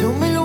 Tell me